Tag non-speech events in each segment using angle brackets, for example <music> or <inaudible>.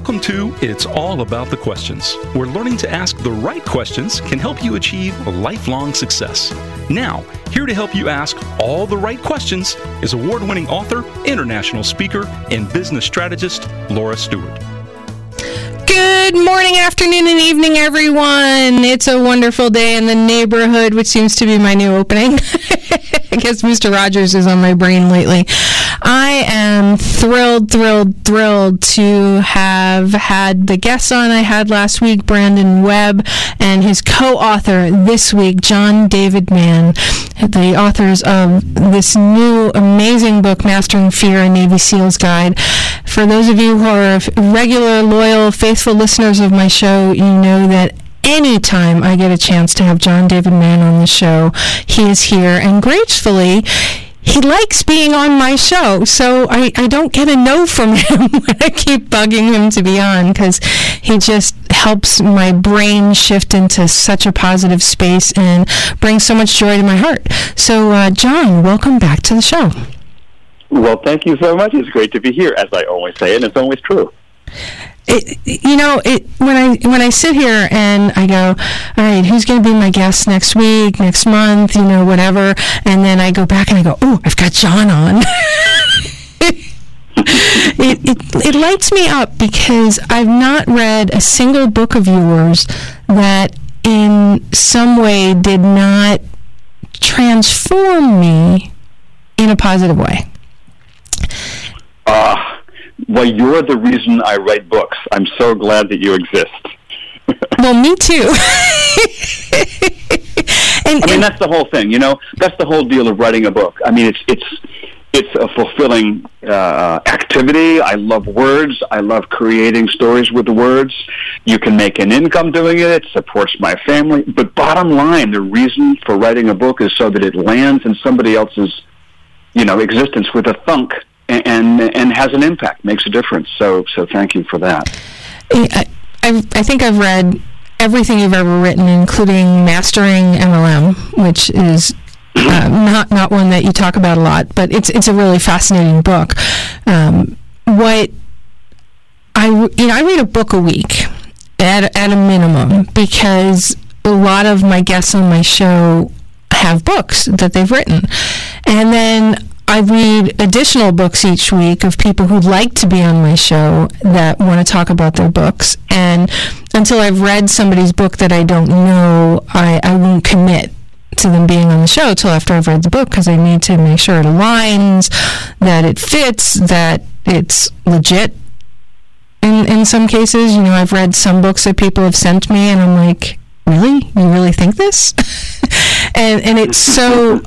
Welcome to It's All About the Questions, where learning to ask the right questions can help you achieve lifelong success. Now, here to help you ask all the right questions is award winning author, international speaker, and business strategist Laura Stewart. Good morning, afternoon, and evening, everyone. It's a wonderful day in the neighborhood, which seems to be my new opening. <laughs> I guess Mr. Rogers is on my brain lately. I am thrilled, thrilled, thrilled to have had the guests on I had last week, Brandon Webb, and his co-author this week, John David Mann, the authors of this new amazing book, Mastering Fear, a Navy SEAL's Guide. For those of you who are regular, loyal, faithful listeners of my show, you know that anytime I get a chance to have John David Mann on the show, he is here and gracefully he likes being on my show, so I, I don't get a no from <laughs> him when I keep bugging him to be on because he just helps my brain shift into such a positive space and brings so much joy to my heart. So, uh, John, welcome back to the show. Well, thank you so much. It's great to be here, as I always say, and it's always true it, you know, it when I when I sit here and I go, all right, who's going to be my guest next week, next month, you know, whatever, and then I go back and I go, oh, I've got John on. <laughs> it, it it lights me up because I've not read a single book of yours that in some way did not transform me in a positive way. Uh, well, you're the reason I write books. I'm so glad that you exist. <laughs> well, me too. <laughs> and, I mean, that's the whole thing. You know, that's the whole deal of writing a book. I mean, it's it's it's a fulfilling uh, activity. I love words. I love creating stories with the words. You can make an income doing it. It supports my family. But bottom line, the reason for writing a book is so that it lands in somebody else's, you know, existence with a thunk and and has an impact, makes a difference. So so thank you for that. I, I think I've read everything you've ever written, including Mastering MLM, which is uh, not not one that you talk about a lot, but it's it's a really fascinating book. Um, what I you know I read a book a week at at a minimum because a lot of my guests on my show have books that they've written, and then I read additional books each week of people who'd like to be on my show that want to talk about their books. And until I've read somebody's book that I don't know, I, I won't commit to them being on the show until after I've read the book because I need to make sure it aligns, that it fits, that it's legit. In in some cases, you know, I've read some books that people have sent me, and I'm like, really, you really think this? <laughs> and and it's so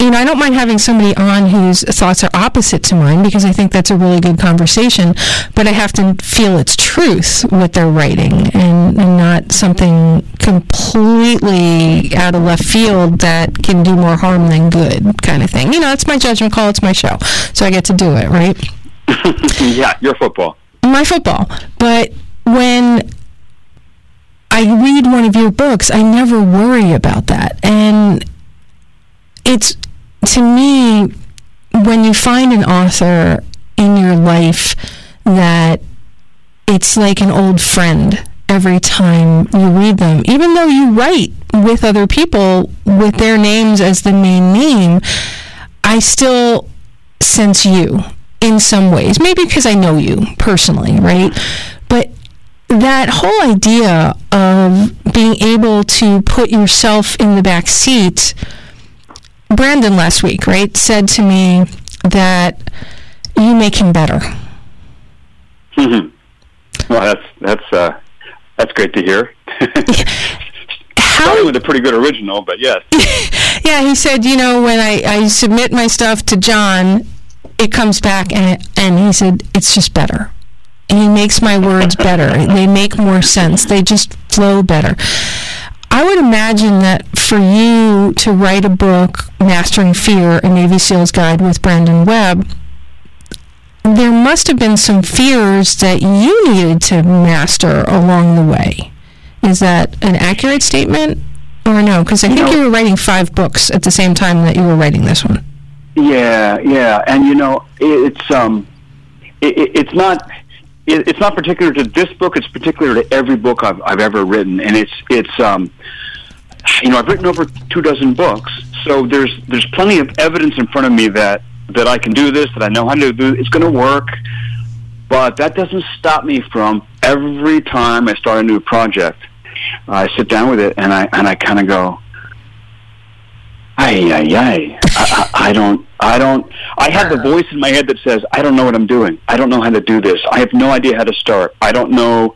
you know, I don't mind having somebody on whose thoughts are opposite to mine because I think that's a really good conversation, but I have to feel it's truth what they're writing and, and not something completely out of left field that can do more harm than good kind of thing. You know, it's my judgment call, it's my show. So I get to do it, right? <laughs> yeah, your football. My football. But when I read one of your books, I never worry about that. And it's to me, when you find an author in your life that it's like an old friend every time you read them, even though you write with other people with their names as the main name, I still sense you in some ways. Maybe because I know you personally, right? That whole idea of being able to put yourself in the back seat Brandon last week, right, said to me that you make him better. Mm-hmm. Well, that's that's uh, that's great to hear. <laughs> How, Starting with a pretty good original, but yes. <laughs> yeah, he said, you know, when I, I submit my stuff to John, it comes back, and and he said it's just better. He makes my words better. they make more sense. They just flow better. I would imagine that for you to write a book, Mastering Fear, a Navy SEAL's Guide with Brandon Webb, there must have been some fears that you needed to master along the way. Is that an accurate statement or no? Because I think you, know, you were writing five books at the same time that you were writing this one. Yeah, yeah, and you know, it's um, it, it's not it, it's not particular to this book. It's particular to every book I've, I've ever written, and it's it's um, you know I've written over two dozen books, so there's there's plenty of evidence in front of me that that I can do this, that I know how to do. It's going to work, but that doesn't stop me from every time I start a new project, I sit down with it and I and I kind of go, ay ay ay, I, I, I don't. I don't. I have the voice in my head that says, "I don't know what I'm doing. I don't know how to do this. I have no idea how to start. I don't know,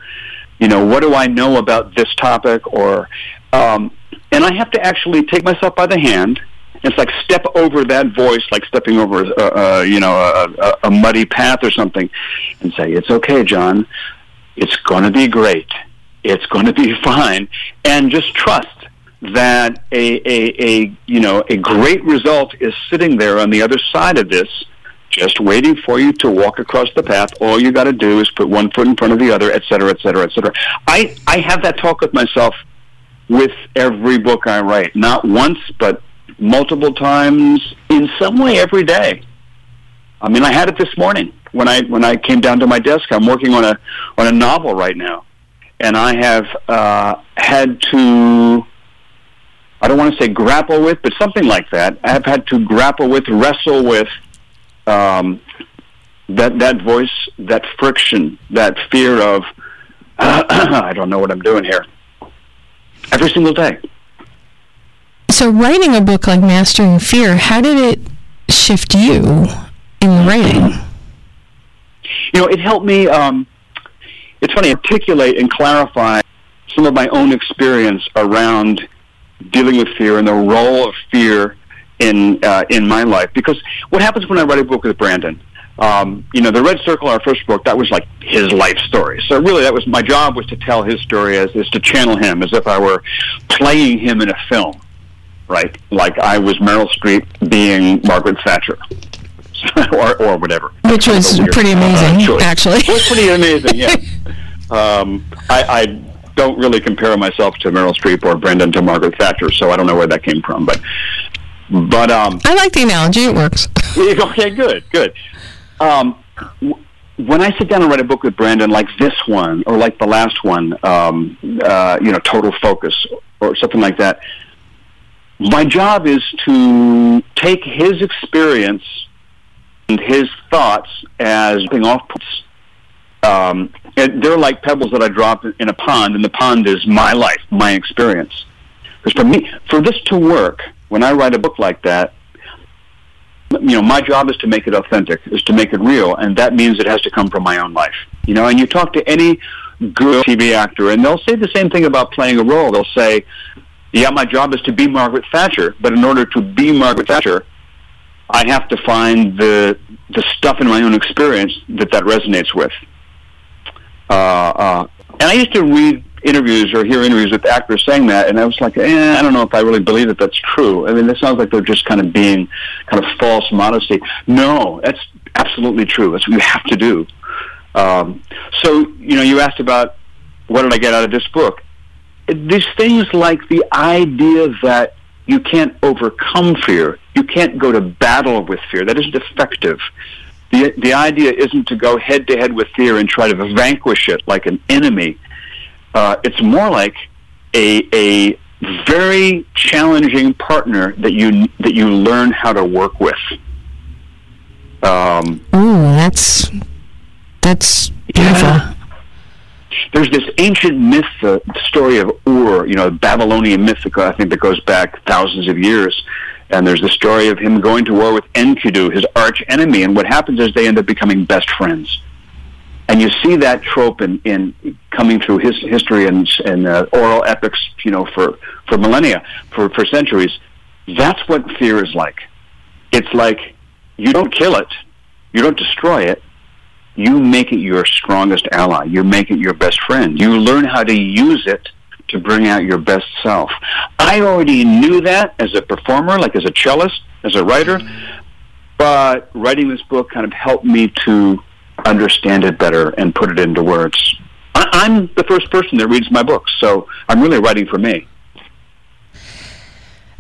you know, what do I know about this topic?" Or, um, and I have to actually take myself by the hand. It's like step over that voice, like stepping over, uh, uh, you know, a, a, a muddy path or something, and say, "It's okay, John. It's going to be great. It's going to be <laughs> fine," and just trust that a, a, a you know a great result is sitting there on the other side of this just waiting for you to walk across the path. All you got to do is put one foot in front of the other et cetera et cetera et cetera. I i have that talk with myself with every book i write. Not once but multiple times in some way every day. I mean i had it this morning when i when i came down to my desk. I'm working on a on a novel right now. And i have uh, had to I don't want to say grapple with, but something like that. I have had to grapple with, wrestle with um, that that voice, that friction, that fear of uh, <clears throat> I don't know what I'm doing here. Every single day. So, writing a book like Mastering Fear, how did it shift you in the writing? You know, it helped me. Um, it's funny articulate and clarify some of my own experience around dealing with fear and the role of fear in uh, in my life. Because what happens when I write a book with Brandon? Um, you know, the Red Circle, our first book, that was like his life story. So really, that was my job was to tell his story as is to channel him as if I were playing him in a film, right? Like I was Meryl Streep being Margaret Thatcher. <laughs> or, or whatever. Which was pretty amazing, uh, actually. It was pretty amazing, yeah. <laughs> um, I, I don't really compare myself to Meryl Streep or Brandon to Margaret Thatcher, so I don't know where that came from. But but um, I like the analogy; it works. <laughs> okay, good, good. Um, when I sit down and write a book with Brandon, like this one or like the last one, um, uh, you know, Total Focus or something like that, my job is to take his experience and his thoughts as being off points um, they're like pebbles that I drop in a pond, and the pond is my life, my experience. Because for me, for this to work, when I write a book like that, you know, my job is to make it authentic, is to make it real, and that means it has to come from my own life. You know, and you talk to any good TV actor, and they'll say the same thing about playing a role. They'll say, "Yeah, my job is to be Margaret Thatcher, but in order to be Margaret Thatcher, I have to find the the stuff in my own experience that that resonates with." Uh, uh, and I used to read interviews or hear interviews with actors saying that, and I was like, eh, I don't know if I really believe that that's true. I mean, it sounds like they're just kind of being kind of false modesty. No, that's absolutely true. That's what you have to do. Um, so, you know, you asked about what did I get out of this book? These things like the idea that you can't overcome fear, you can't go to battle with fear. That isn't effective the the idea isn't to go head to head with fear and try to vanquish it like an enemy. Uh, it's more like a a very challenging partner that you that you learn how to work with. Um, Ooh, that's that's beautiful. Yeah. There's this ancient myth, the story of Ur, you know, Babylonian myth, I think that goes back thousands of years, and there's the story of him going to war with Enkidu, his arch enemy. And what happens is they end up becoming best friends. And you see that trope in, in coming through his history and, and uh, oral epics, you know, for, for millennia, for, for centuries. That's what fear is like. It's like you don't kill it, you don't destroy it, you make it your strongest ally. You make it your best friend. You learn how to use it to bring out your best self. I already knew that as a performer, like as a cellist, as a writer, but writing this book kind of helped me to understand it better and put it into words. I'm the first person that reads my books, so I'm really writing for me.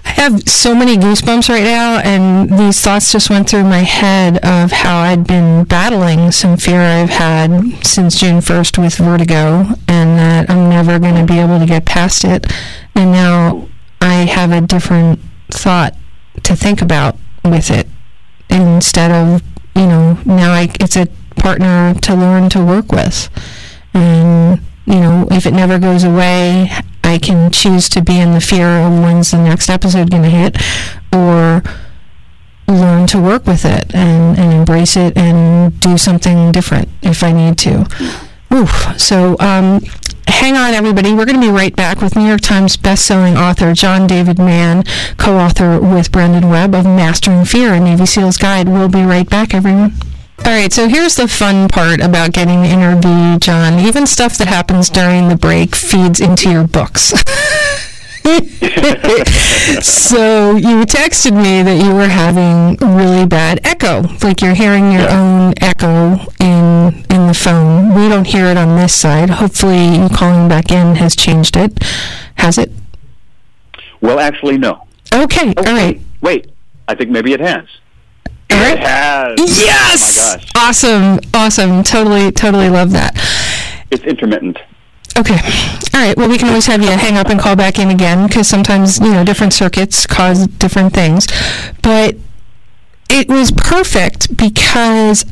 Have so many goosebumps right now, and these thoughts just went through my head of how I'd been battling some fear I've had since June 1st with vertigo, and that I'm never going to be able to get past it. And now I have a different thought to think about with it instead of, you know, now I, it's a partner to learn to work with. And, you know, if it never goes away, I can choose to be in the fear of when's the next episode going to hit or learn to work with it and, and embrace it and do something different if I need to. Oof. So, um, hang on, everybody. We're going to be right back with New York Times bestselling author John David Mann, co-author with Brandon Webb of Mastering Fear, a Navy SEAL's Guide. We'll be right back, everyone. All right, so here's the fun part about getting the interview, John. Even stuff that happens during the break feeds into your books. <laughs> so you texted me that you were having really bad echo, like you're hearing your own echo in in the phone. We don't hear it on this side. Hopefully, you calling back in has changed it. Has it? Well, actually, no. Okay, okay. all right. Wait, I think maybe it has. It has. Yes. Oh my gosh. Awesome. Awesome. Totally, totally love that. It's intermittent. Okay. All right. Well, we can always have you hang up and call back in again because sometimes, you know, different circuits cause different things. But it was perfect because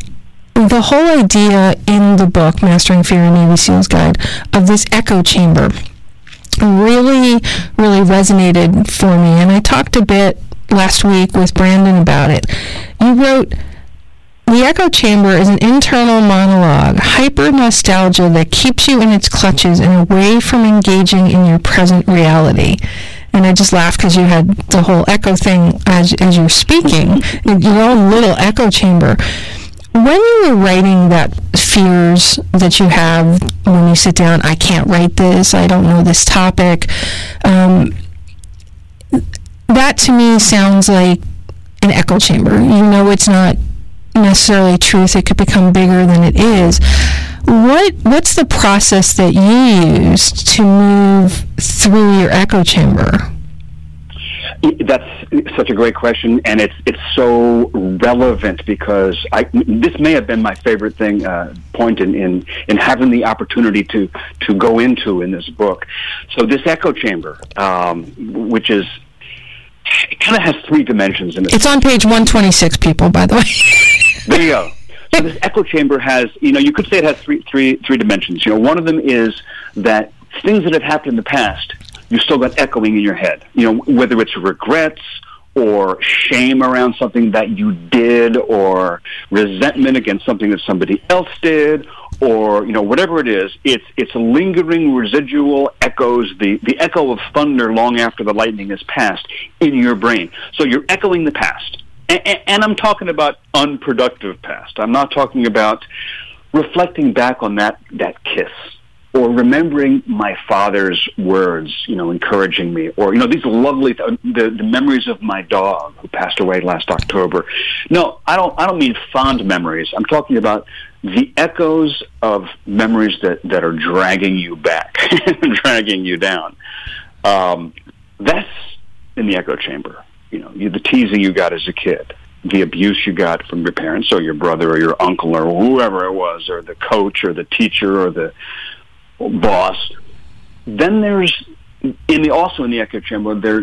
the whole idea in the book, Mastering Fear and Navy SEAL's Guide, of this echo chamber really, really resonated for me. And I talked a bit last week with Brandon about it. You wrote, the echo chamber is an internal monologue, hyper nostalgia that keeps you in its clutches and away from engaging in your present reality. And I just laughed because you had the whole echo thing as, as you're speaking, your own little echo chamber. When you were writing that fears that you have when you sit down, I can't write this, I don't know this topic, um, that to me sounds like an echo chamber. You know it's not necessarily truth. It could become bigger than it is. What what's the process that you use to move through your echo chamber? That's such a great question, and it's it's so relevant because I this may have been my favorite thing uh, point in, in in having the opportunity to to go into in this book. So this echo chamber, um, which is it kind of has three dimensions in it. It's on page 126, people, by the way. <laughs> there you go. So this echo chamber has, you know, you could say it has three, three, three dimensions. You know, one of them is that things that have happened in the past, you've still got echoing in your head. You know, whether it's regrets or shame around something that you did or resentment against something that somebody else did or you know whatever it is it's it's lingering residual echoes the the echo of thunder long after the lightning has passed in your brain so you're echoing the past and, and I'm talking about unproductive past I'm not talking about reflecting back on that that kiss or remembering my father's words, you know, encouraging me, or you know, these lovely th- the, the memories of my dog who passed away last October. No, I don't. I don't mean fond memories. I'm talking about the echoes of memories that that are dragging you back, <laughs> dragging you down. Um, that's in the echo chamber. You know, you, the teasing you got as a kid, the abuse you got from your parents or your brother or your uncle or whoever it was, or the coach or the teacher or the boss. Then there's in the also in the echo chamber there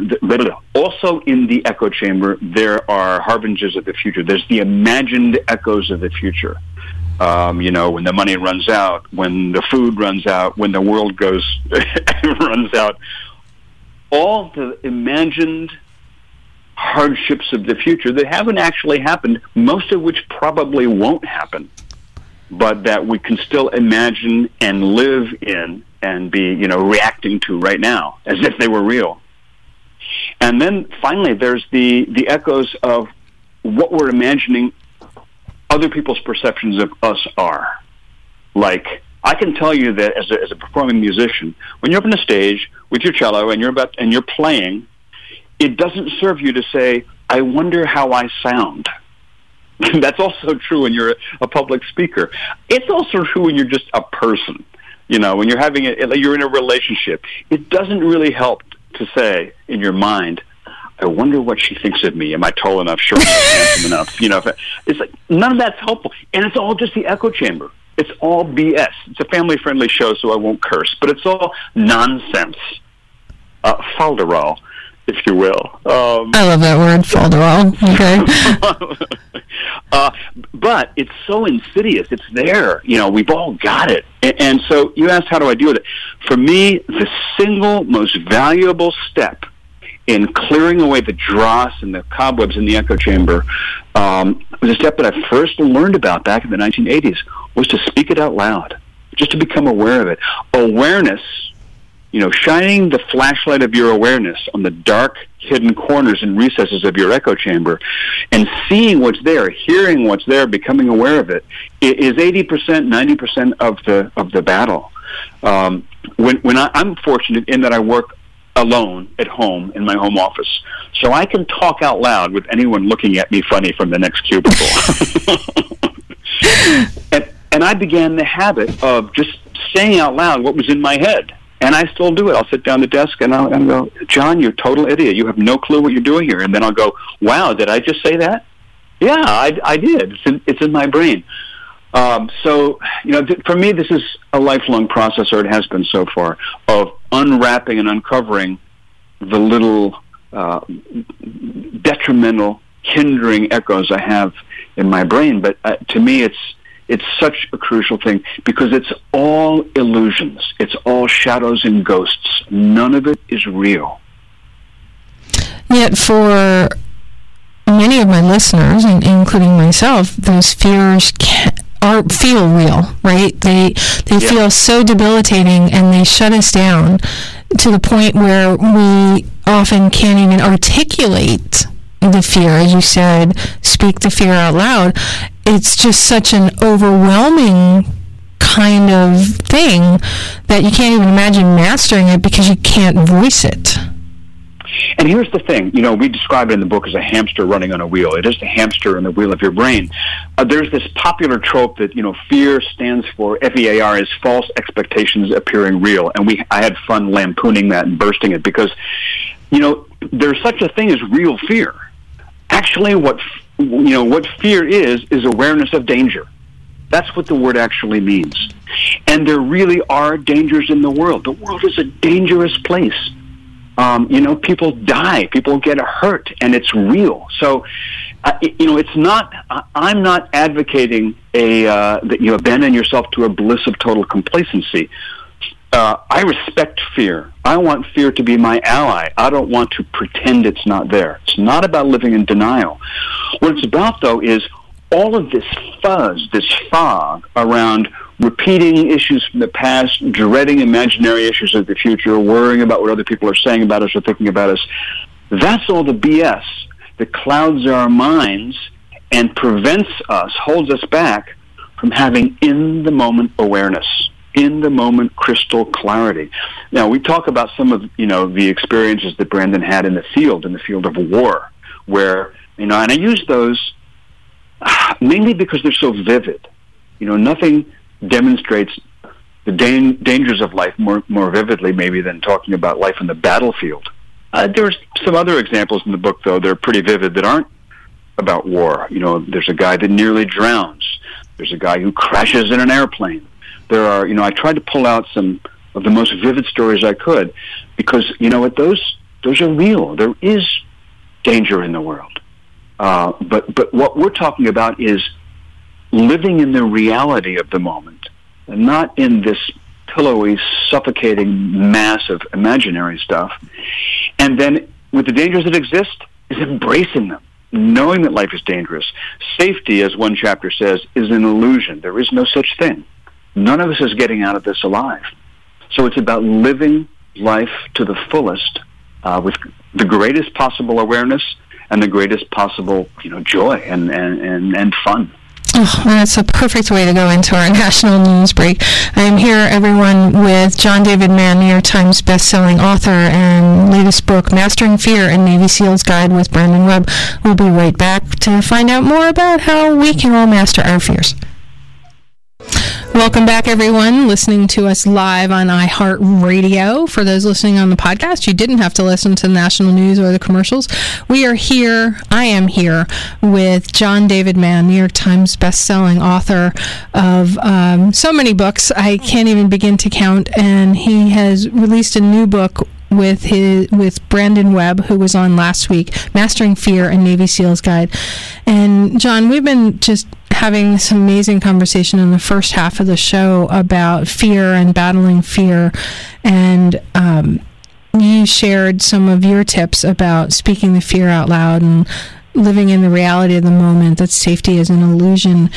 also in the echo chamber there are harbingers of the future. There's the imagined echoes of the future. Um, you know, when the money runs out, when the food runs out, when the world goes <laughs> runs out, all the imagined hardships of the future that haven't actually happened, most of which probably won't happen but that we can still imagine and live in and be, you know, reacting to right now as if they were real. And then finally, there's the, the echoes of what we're imagining other people's perceptions of us are. Like, I can tell you that as a, as a performing musician, when you're up on the stage with your cello and you're about and you're playing, it doesn't serve you to say, "I wonder how I sound." <laughs> That's also true when you're a public speaker. It's also true when you're just a person. You know, when you're having a, you're in a relationship. It doesn't really help to say in your mind, I wonder what she thinks of me. Am I tall enough, short enough, <laughs> handsome enough? You know, it's like none of that's helpful, and it's all just the echo chamber. It's all BS. It's a family-friendly show, so I won't curse, but it's all nonsense. Uh, falderall, if you will. Um, I love that word, falderall. Okay. <laughs> uh, but it's so insidious. It's there. You know, we've all got it. And, and so you asked, how do I deal with it? For me, the single most valuable step in clearing away the dross and the cobwebs in the echo chamber um, was a step that I first learned about back in the 1980s was to speak it out loud, just to become aware of it. Awareness, you know, shining the flashlight of your awareness on the dark, hidden corners and recesses of your echo chamber and seeing what's there, hearing what's there, becoming aware of it is 80%, 90% of the, of the battle. Um, when, when I, I'm fortunate in that I work alone at home in my home office. So I can talk out loud with anyone looking at me funny from the next cubicle. <laughs> and, and I began the habit of just saying out loud what was in my head. And I still do it. I'll sit down at the desk and I'll, I'll go, John, you're a total idiot. You have no clue what you're doing here. And then I'll go, wow, did I just say that? Yeah, I, I did. It's in, it's in my brain. Um, so, you know, th- for me, this is a lifelong process, or it has been so far, of unwrapping and uncovering the little uh, detrimental, hindering echoes I have in my brain. But uh, to me, it's it's such a crucial thing because it's all illusions. It's all shadows and ghosts. None of it is real. Yet, for many of my listeners, including myself, those fears can, are feel real, right? They they yeah. feel so debilitating and they shut us down to the point where we often can't even articulate the fear, as you said, speak the fear out loud. It's just such an overwhelming kind of thing that you can't even imagine mastering it because you can't voice it. And here's the thing, you know, we describe it in the book as a hamster running on a wheel. It is the hamster in the wheel of your brain. Uh, there's this popular trope that, you know, fear stands for F-E-A-R is false expectations appearing real. And we, I had fun lampooning that and bursting it because, you know, there's such a thing as real fear. Actually, what, you know, what fear is, is awareness of danger. That's what the word actually means. And there really are dangers in the world. The world is a dangerous place um, you know, people die, people get hurt, and it's real. So, uh, you know, it's not. I'm not advocating a uh, that you abandon yourself to a bliss of total complacency. Uh, I respect fear. I want fear to be my ally. I don't want to pretend it's not there. It's not about living in denial. What it's about, though, is all of this fuzz, this fog around repeating issues from the past, dreading imaginary issues of the future, worrying about what other people are saying about us or thinking about us. That's all the BS that clouds our minds and prevents us, holds us back from having in the moment awareness, in the moment crystal clarity. Now we talk about some of you know the experiences that Brandon had in the field, in the field of war, where you know, and I use those mainly because they're so vivid. You know, nothing demonstrates the dan- dangers of life more more vividly, maybe than talking about life in the battlefield. Uh, there's some other examples in the book, though. They're pretty vivid that aren't about war. You know, there's a guy that nearly drowns. There's a guy who crashes in an airplane. There are, you know, I tried to pull out some of the most vivid stories I could because, you know what, those those are real. There is danger in the world. Uh, but but what we're talking about is living in the reality of the moment, and not in this pillowy, suffocating mass of imaginary stuff. And then, with the dangers that exist, is embracing them, knowing that life is dangerous. Safety, as one chapter says, is an illusion. There is no such thing. None of us is getting out of this alive. So it's about living life to the fullest uh, with the greatest possible awareness and the greatest possible, you know, joy and, and, and, and fun. Oh, that's a perfect way to go into our <laughs> national news break. I am here, everyone, with John David Mann, New York Times bestselling author, and latest book, Mastering Fear and Navy SEAL's Guide with Brandon Webb. We'll be right back to find out more about how we can all master our fears. Welcome back, everyone, listening to us live on iHeartRadio. For those listening on the podcast, you didn't have to listen to the national news or the commercials. We are here, I am here, with John David Mann, New York Times best-selling author of um, so many books, I can't even begin to count. And he has released a new book with his with Brandon Webb, who was on last week, Mastering Fear and Navy SEALs Guide. And John, we've been just having this amazing conversation in the first half of the show about fear and battling fear, and um, you shared some of your tips about speaking the fear out loud and living in the reality of the moment. That safety is an illusion.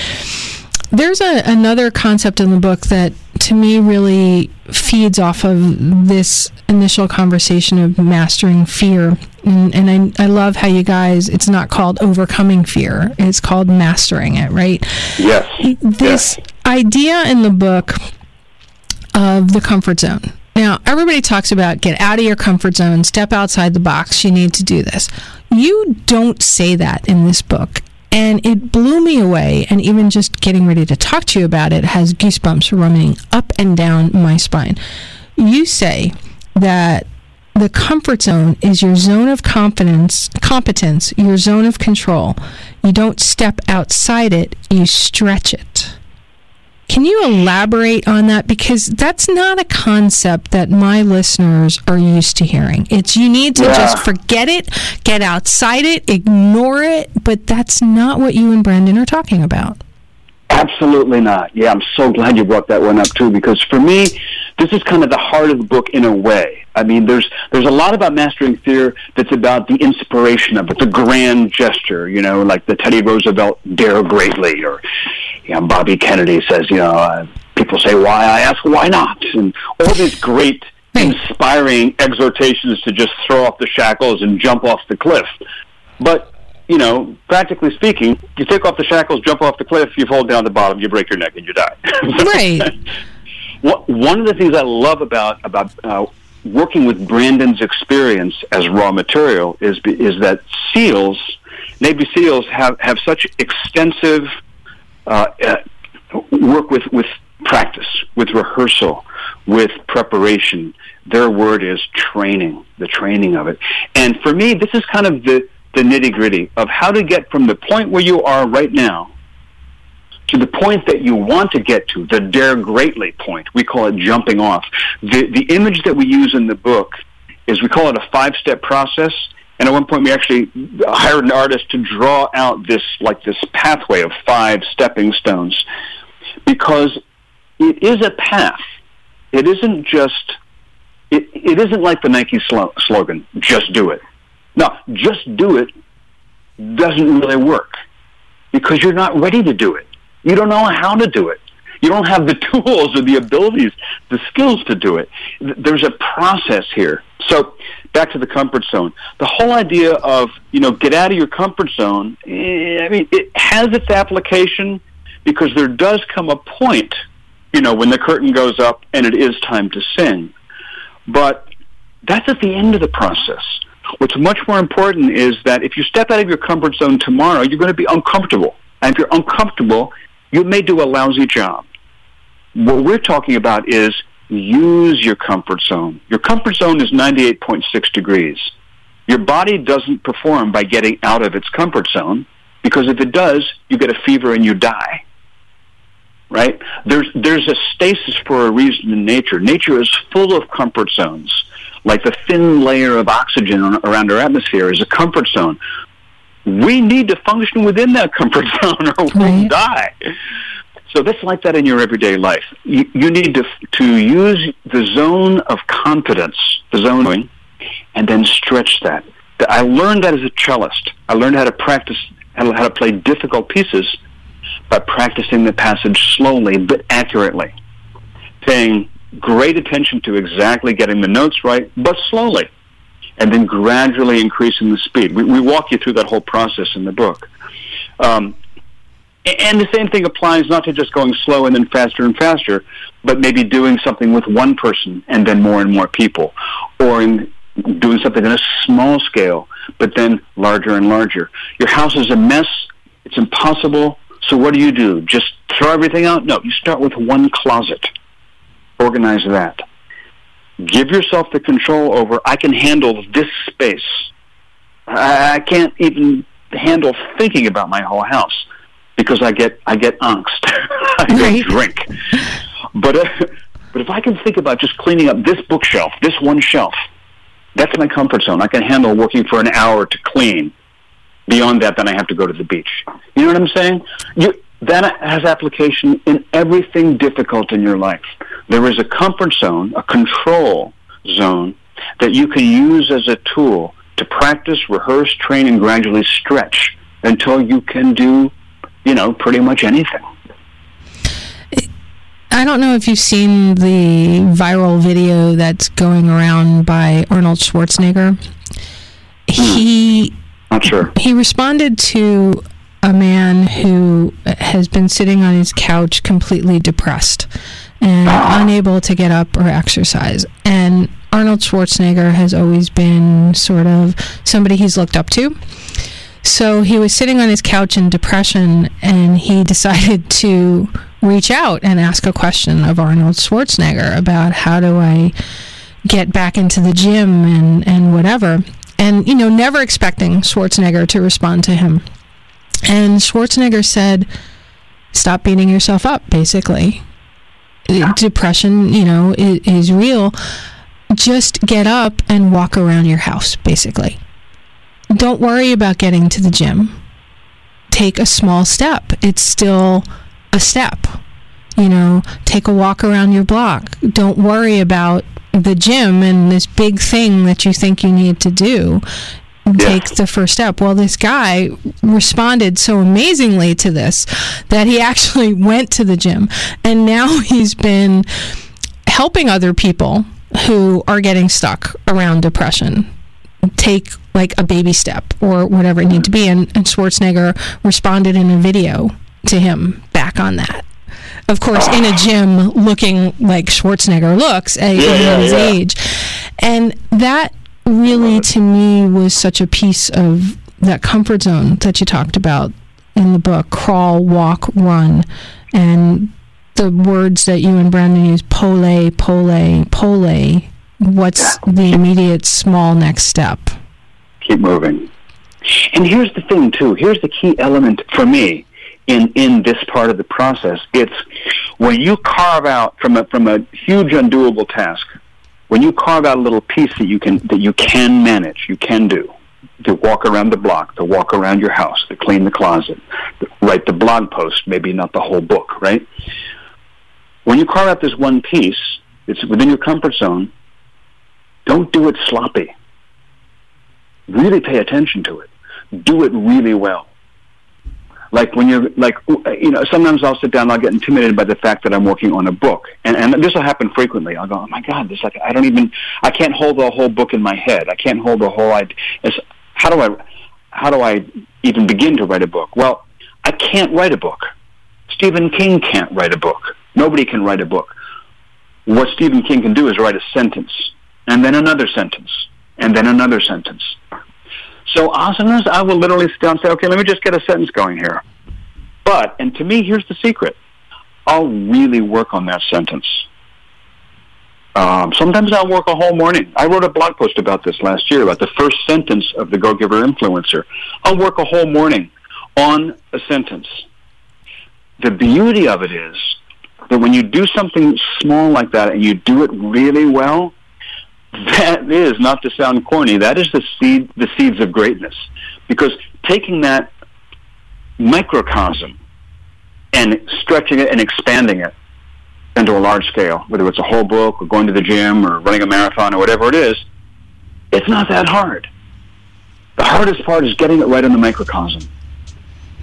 There's a, another concept in the book that to me really feeds off of this initial conversation of mastering fear. And, and I, I love how you guys, it's not called overcoming fear, it's called mastering it, right? Yes. This yes. idea in the book of the comfort zone. Now, everybody talks about get out of your comfort zone, step outside the box, you need to do this. You don't say that in this book. And it blew me away. And even just getting ready to talk to you about it has goosebumps running up and down my spine. You say that the comfort zone is your zone of confidence, competence, your zone of control. You don't step outside it, you stretch it. Can you elaborate on that? Because that's not a concept that my listeners are used to hearing. It's you need to Yeah. just forget it, get outside it, ignore it, but that's not what you and Brandon are talking about. Absolutely not. Yeah, I'm so glad you brought that one up too, because for me, this is kind of the heart of the book in a way. I mean, there's there's a lot about mastering fear that's about the inspiration of it, the grand gesture. You know, like the Teddy Roosevelt "Dare Greatly," or you know, Bobby Kennedy says, you know, uh, people say why, I ask why not, and all these great inspiring exhortations to just throw off the shackles and jump off the cliff. But you know, practically speaking, you take off the shackles, jump off the cliff, you fall down the bottom, you break your neck, and you die. <laughs> Right. One of the things I love about about uh, working with Brandon's experience as raw material is is that SEALs, Navy SEALs, have have such extensive uh, work with with practice, with rehearsal, with preparation. Their word is training, the training of it. And for me, this is kind of the the nitty gritty of how to get from the point where you are right now to the point that you want to get to, the dare greatly point. We call it jumping off. The, the image that we use in the book is we call it a five step process. And at one point, we actually hired an artist to draw out this, like this pathway of five stepping stones because it is a path. It isn't just, it, it isn't like the Nike slo- slogan, just do it. No, just do it doesn't really work because you're not ready to do it. You don't know how to do it. You don't have the <laughs> tools or the abilities, the skills to do it. There's a process here. So back to the comfort zone. The whole idea of, you know, get out of your comfort zone, eh, I mean, it has its application because there does come a point, you know, when the curtain goes up and it is time to sing. But that's at the end of the process. What's much more important is that if you step out of your comfort zone tomorrow, you're going to be uncomfortable. And if you're uncomfortable, you may do a lousy job. What we're talking about is use your comfort zone. Your comfort zone is 98.6 degrees. Your body doesn't perform by getting out of its comfort zone because if it does, you get a fever and you die. Right? There's there's a stasis for a reason in nature. Nature is full of comfort zones. Like the thin layer of oxygen around our atmosphere is a comfort zone. We need to function within that comfort <laughs> zone or we'll Right. die. So that's like that in your everyday life. You, you need to to use the zone of confidence, the zone, and then stretch that. I learned that as a cellist. I learned how to practice how to, play difficult pieces by practicing the passage slowly but accurately, paying great attention to exactly getting the notes right, but slowly, and then gradually increasing the speed. We, we walk you through that whole process in the book. Um, and the same thing applies not to just going slow and then faster and faster, but maybe doing something with one person and then more and more people, or in doing something on a small scale, but then larger and larger. Your house is a mess. It's impossible So what do you do? Just throw everything out? No, you start with one closet. Organize that. Give yourself the control over, I can handle this space. I, I can't even handle thinking about my whole house because I get I get angst. <laughs> I right. drink. But uh, but if I can think about just cleaning up this bookshelf, this one shelf, that's my comfort zone. I can handle working for an hour to clean. Beyond that, then I have to go to the beach. You know what I'm saying? You, that has application in everything difficult in your life. There is a comfort zone, a control zone that you can use as a tool to practice, rehearse, train, and gradually stretch until you can do, you know, pretty much anything. I don't know if you've seen the viral video that's going around by Arnold Schwarzenegger. He not sure. He responded to a man who has been sitting on his couch completely depressed and ah. unable to get up or exercise. And Arnold Schwarzenegger has always been sort of somebody he's looked up to. So he was sitting on his couch in depression and he <laughs> decided to reach out and ask a question of Arnold Schwarzenegger about how do I get back into the gym and, and whatever. And, you know, never expecting Schwarzenegger to respond to him. And Schwarzenegger said, stop beating yourself up, basically. Yeah. Depression, you know, is, is real. Just get up and walk around your house, basically. Don't worry about getting to the gym. Take a small step. It's still a step. You know, take a walk around your block. Don't worry about the gym and this big thing that you think you need to do take the first step. Well, this guy responded so amazingly to this that he <laughs> actually went to the gym and now he's been helping other people who are getting stuck around depression take like a baby step or whatever it need to be and, and Schwarzenegger responded in a video to him back on that of course, in a gym looking like Schwarzenegger looks at yeah, his yeah. age. And that really, to me, was such a piece of that comfort zone that you talked about in the book crawl, walk, run. And the words that you and Brandon use pole, pole, pole. What's the immediate small next step? Keep moving. And here's the thing, too. Here's the key element for me in in this part of the process. It's when you carve out from a from a huge undoable task, when you carve out a little piece that you can that you can manage, you can do. To walk around the block, to walk around your house, to clean the closet, write the blog post, maybe not the whole book, right? When you carve out this one piece, it's within your comfort zone. Don't do it sloppy. Really pay attention to it. Do it really well. Like when you're like you know sometimes i'll sit down and i'll get intimidated by the fact that i'm working on a book. And and this will happen frequently. I'll go oh my god this like i don't even i can't hold the whole book in my head. I can't hold the whole idea it's, how do i how do i even begin to write a book? Well i can't write a book. Stephen king can't write a book. Nobody can write a book. What stephen king can do is write a sentence and then another sentence and then another sentence so asanas, I will literally sit down and say, okay, let me just get a sentence going here. But, and to me, here's the secret. I'll really work on that sentence. Um, sometimes I'll work a whole morning. I wrote a blog post about this last year, about the first sentence of the Go Giver Influencer. I'll work a whole morning on a sentence. The beauty of it is that when you do something small like that and you do it really well, that is not to sound corny that is the seed the seeds of greatness. Because taking that microcosm and stretching it and expanding it into a large scale whether it's a whole book or going to the gym or running a marathon or whatever it is it's not that hard. The hardest part is getting it right in the microcosm.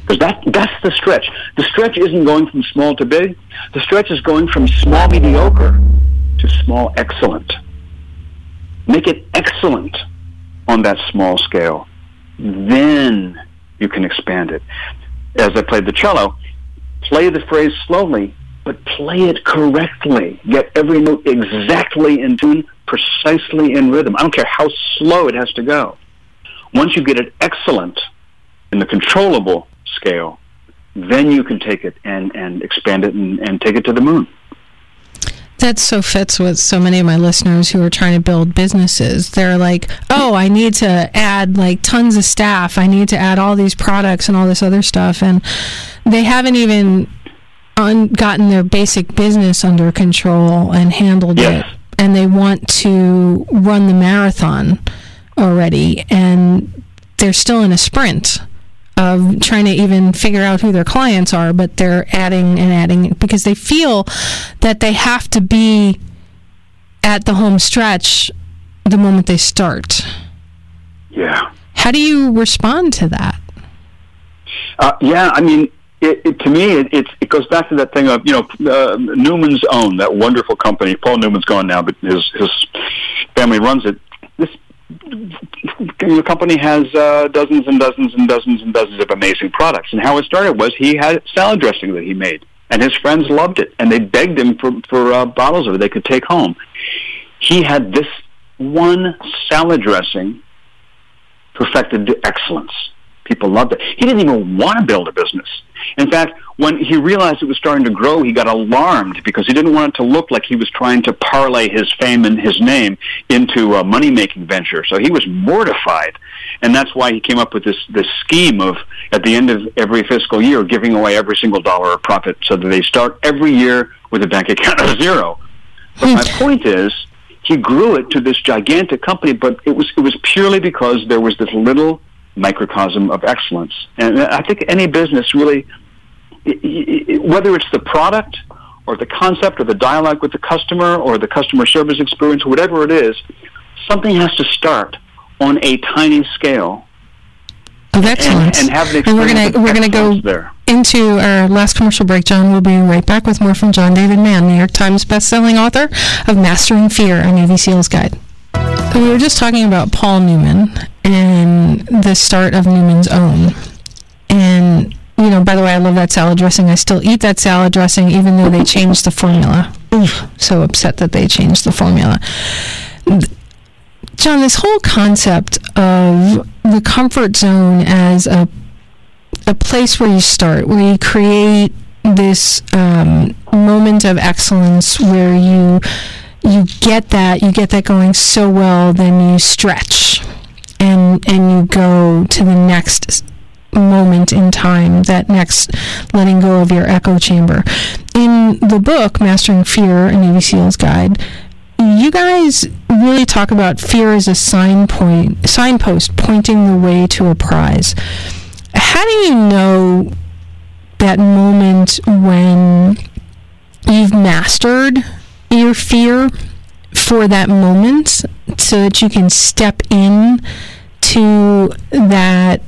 Because that that's the stretch. The stretch isn't going from small to big. The stretch is going from small mediocre to small excellent Make it excellent on that small scale. Then you can expand it. As I played the cello, play the phrase slowly, but play it correctly. Get every note exactly in tune, precisely in rhythm. I don't care how slow it has to go. Once you get it excellent in the controllable scale, then you can take it and, and expand it and, and take it to the moon. That so fits with so many of my listeners who are trying to build businesses. They're like, oh, I need to add like tons of staff. I need to add all these products and all this other stuff. And they haven't even un- gotten their basic business under control and handled Yes. it. And they want to run the marathon already. And they're still in a sprint of trying to even figure out who their clients are, but they're adding and adding because they feel that they have to be at the home stretch the moment they start. Yeah. How do you respond to that? Uh, yeah, I mean, it, it, to me, it, it goes back to that thing of you know uh, Newman's Own, that wonderful company. Paul Newman's gone now, but his his family runs it. This the company has uh, dozens and dozens and dozens and dozens of amazing products. And how it started was he had salad dressing that he made, and his friends loved it, and they begged him for for uh, bottles of it they could take home. He had this one salad dressing perfected to excellence. People loved it. He didn't even want to build a business. In fact, when he realized it was starting to grow, he got alarmed because he didn't want it to look like he was trying to parlay his fame and his name into a money-making venture. So he was mortified, and that's why he came up with this this scheme of at the end of every fiscal year giving away every single dollar of profit, so that they start every year with a bank account of zero. But my hmm. point is, he grew it to this gigantic company, but it was it was purely because there was this little microcosm of excellence. And I think any business really, whether it's the product or the concept or the dialogue with the customer or the customer service experience, whatever it is, something has to start on a tiny scale Of and, excellence. and have the And we're gonna we're gonna go there. into our last commercial break. John We'll be right back with more from John David Mann, New York Times bestselling author of Mastering Fear: A Navy SEAL's Guide. We were just talking about Paul Newman and the start of Newman's Own, and you know, by the way, I love that salad dressing. I still eat that salad dressing, even though they changed the formula. Oof, so upset that they changed the formula. John, this whole concept of the comfort zone as a a place where you start, where you create this um, moment of excellence, where you you get that you get that going so well, then you stretch and and you go to the next moment in time, that next letting go of your echo chamber. In the book, Mastering Fear, a Navy SEAL's Guide, you guys really talk about fear as a sign point, signpost pointing the way to a prize. How do you know that moment when you've mastered your fear for that moment so that you can step in to that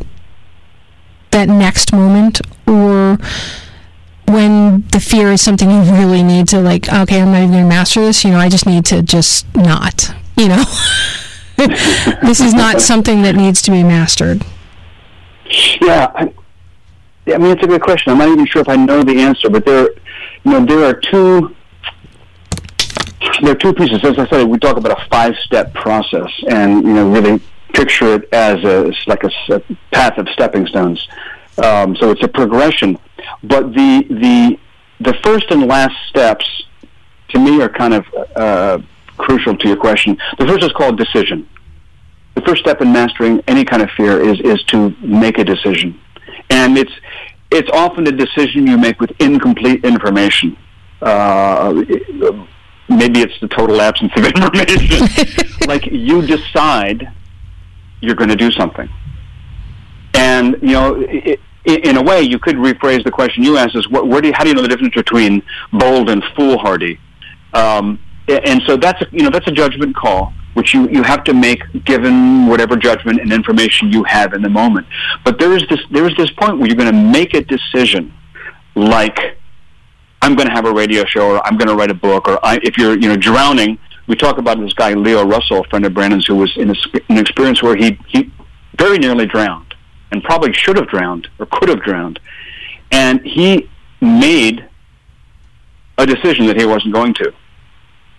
that next moment or when the fear is something you really need to like okay i'm not even going to master this you know i just need to just not you know <laughs> this is not something that needs to be mastered Yeah, I, I mean it's a good question. I'm not even sure if I know the answer, but there, you know, there are two. There are two pieces. As I said, we talk about a five-step process, and you know, really picture it as a like a path of stepping stones. Um, so it's a progression, but the the the first and last steps, to me, are kind of uh, crucial to your question. The first is called decision the first step in mastering any kind of fear is is to make a decision, and it's it's often a decision you make with incomplete information. Uh, maybe it's the total absence of <laughs> information. <laughs> like you decide you're going to do something, and you know. It, in a way, you could rephrase the question you asked: "Is what, where do you, how do you know the difference between bold and foolhardy?" Um, and so that's a, you know that's a judgment call which you, you have to make given whatever judgment and information you have in the moment. But there is this there is this point where you're going to make a decision, like I'm going to have a radio show, or I'm going to write a book, or I, if you're you know drowning. We talk about this guy Leo Russell, a friend of Brandon's, who was in a, an experience where he he very nearly drowned, and probably should have drowned or could have drowned, and he made a decision that he wasn't going to.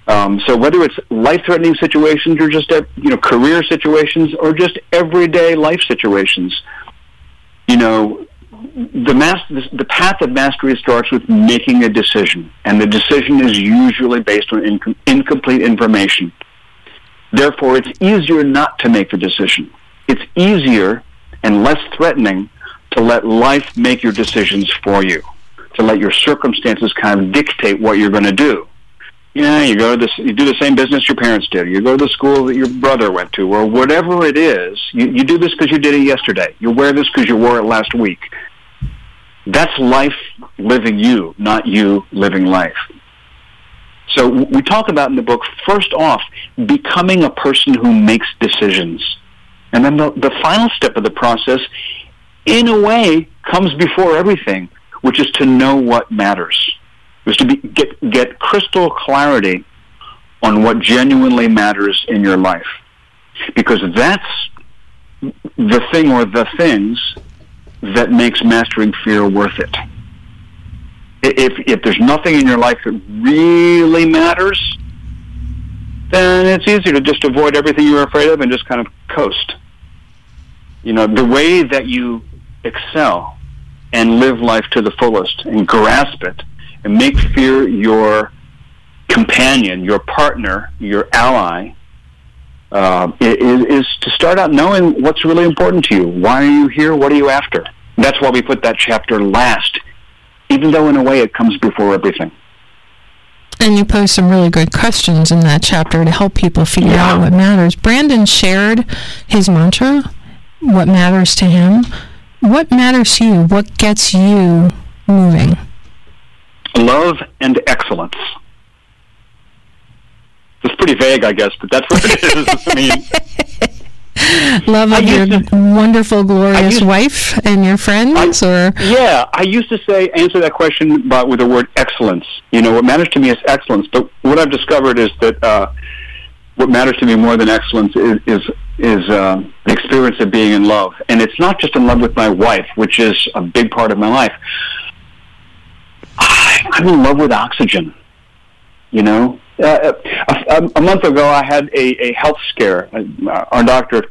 Um, so whether it's life-threatening situations or just you know career situations or just everyday life situations, you know, the, mas- the path of mastery starts with making a decision, and the decision is usually based on inc- incomplete information. Therefore, it's easier not to make the decision. It's easier and less threatening to let life make your decisions for you, to let your circumstances kind of dictate what you're going to do. Yeah, you go to this, you do the same business your parents did. You go to the school that your brother went to, or whatever it is. You, you do this because you did it yesterday. You wear this because you wore it last week. That's life living you, not you living life. So we talk about in the book, first off, becoming a person who makes decisions. And then the, the final step of the process, in a way, comes before everything, which is to know what matters was to be, get get crystal clarity on what genuinely matters in your life, because that's the thing or the things that makes mastering fear worth it. If if there's nothing in your life that really matters, then it's easier to just avoid everything you're afraid of and just kind of coast. You know, the way that you excel and live life to the fullest and grasp it and make fear your companion, your partner, your ally, uh, is, is to start out knowing what's really important to you. Why are you here? What are you after? That's why we put that chapter last, even though in a way it comes before everything. And you pose some really good questions in that chapter to help people figure yeah. out what matters. Brandon shared his mantra, what matters to him. What matters to you? What gets you moving? love and excellence. It's pretty vague, I guess, but that's what it is. <laughs> I mean, love of your to, wonderful, glorious used, wife and your friends, I, or yeah, I used to say answer that question, but with the word excellence. You know, what matters to me is excellence. But what I've discovered is that uh, what matters to me more than excellence is is, is uh, the experience of being in love, and it's not just in love with my wife, which is a big part of my life. I'm in love with oxygen. You know, uh, a, month ago I had a, a health scare. Uh, our doctor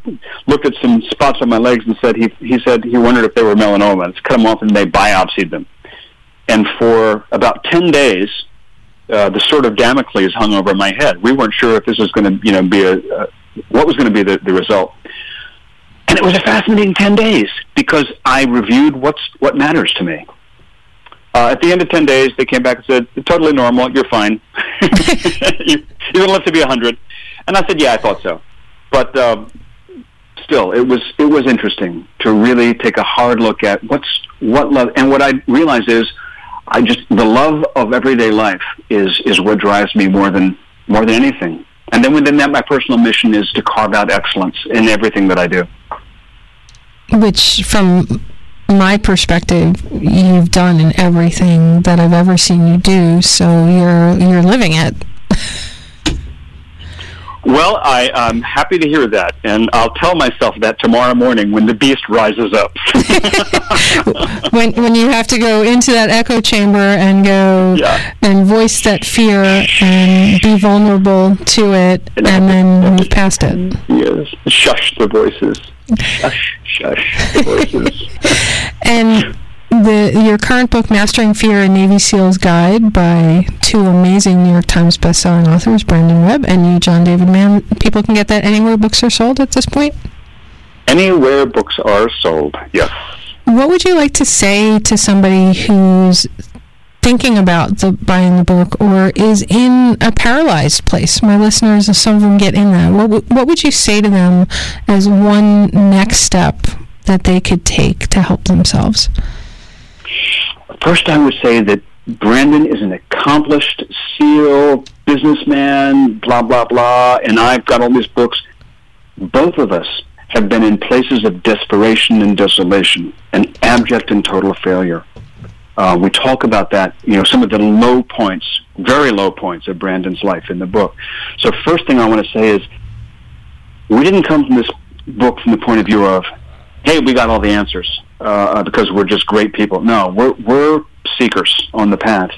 looked at some spots on my legs and said he he said he wondered if they were melanoma. Let's cut them off and they biopsied them. And for about ten days, uh, the sword of Damocles hung over my head. We weren't sure if this was going to you know be a uh, what was going to be the, the result. And it was a fascinating ten days because I reviewed what's what matters to me. Uh, at the end of 10 days, they came back and said, totally normal, you're fine. <laughs> <laughs> you, you don't live to be 100. And I said, yeah, I thought so. But um, still, it was, it was interesting to really take a hard look at what's, what love, and what I realized is, I just, the love of everyday life is, is what drives me more than, more than anything. And then within that, my personal mission is to carve out excellence in everything that I do. Which, from my perspective, you've done in everything that I've ever seen you do. So you're you're living it. <laughs> Well, I, am happy to hear that, and I'll tell myself that tomorrow morning when the beast rises up. <laughs> when when you have to go into that echo chamber and go yeah. and voice that fear and be vulnerable to it, and, and then move past it. Yes, shush the voices. <laughs> Shush, shush the voices. and the your current book, Mastering Fear: A Navy SEAL's Guide, by two amazing New York Times bestselling authors, Brandon Webb and you, John David Mann. People can get that anywhere books are sold at this point. Anywhere books are sold, yes. What would you like to say to somebody who's thinking about the buying the book or is in a paralyzed place? My listeners, some of them get in that. What w- what would you say to them as one next step that they could take to help themselves? First, I would say that Brandon is an accomplished SEAL, businessman, blah, blah, blah, and I've got all these books. Both of us have been in places of desperation and desolation, and abject and total failure. Uh, we talk about that, you know, some of the low points, very low points of Brandon's life in the book. So first thing I want to say is, we didn't come from this book from the point of view of, hey, we got all the answers uh, because we're just great people. No, we're we're seekers on the path.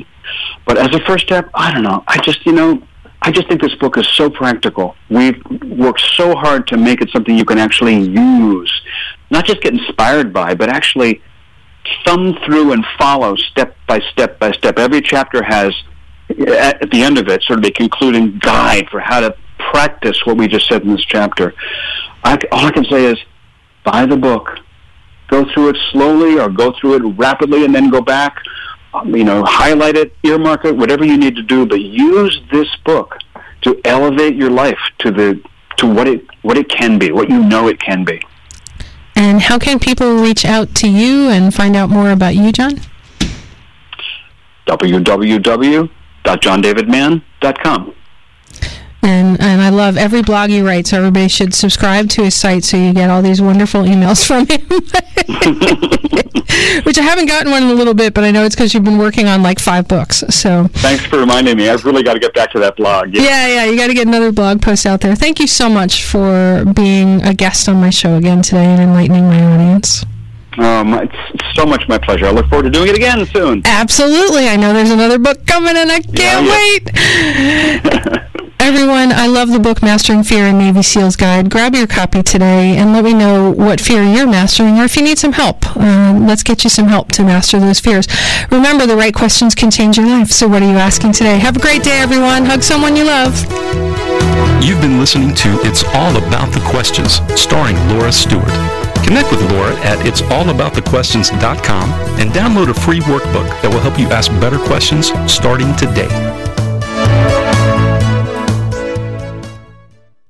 But as a first step, I don't know. I just you know, I just think this book is so practical. We've worked so hard to make it something you can actually use, not just get inspired by, but actually thumb through and follow step by step by step. Every chapter has, at the end of it, sort of a concluding guide for how to practice what we just said in this chapter. I, all I can say is buy the book, go through it slowly or go through it rapidly and then go back. Um, you know, highlight it, earmark it, whatever you need to do, but use this book to elevate your life to the to what it what it can be, what you know it can be. And how can people reach out to you and find out more about you, John? www.johndavidmann.com. And and I love every blog you write, so everybody should subscribe to his site so you get all these wonderful emails <laughs> from him. Which I haven't gotten one in a little bit, but I know it's because you've been working on like five books. So thanks for reminding me. I've really got to get back to that blog. Yeah, yeah, yeah you got to get another blog post out there. Thank you so much for being a guest on my show again today and enlightening my audience. Um, it's so much my pleasure. I look forward to doing it again soon. Absolutely. I know there's another book coming and I can't yeah, wait. <laughs> Everyone, I love the book Mastering Fear and Navy SEAL's Guide. Grab your copy today and let me know what fear you're mastering or if you need some help. Uh, let's get you some help to master those fears. Remember, the right questions can change your life. So, what are you asking today? Have a great day, everyone. Hug someone you love. You've been listening to It's All About the Questions, starring Laura Stewart. Connect with Laura at it'sallaboutthequestions.com and download a free workbook that will help you ask better questions starting today.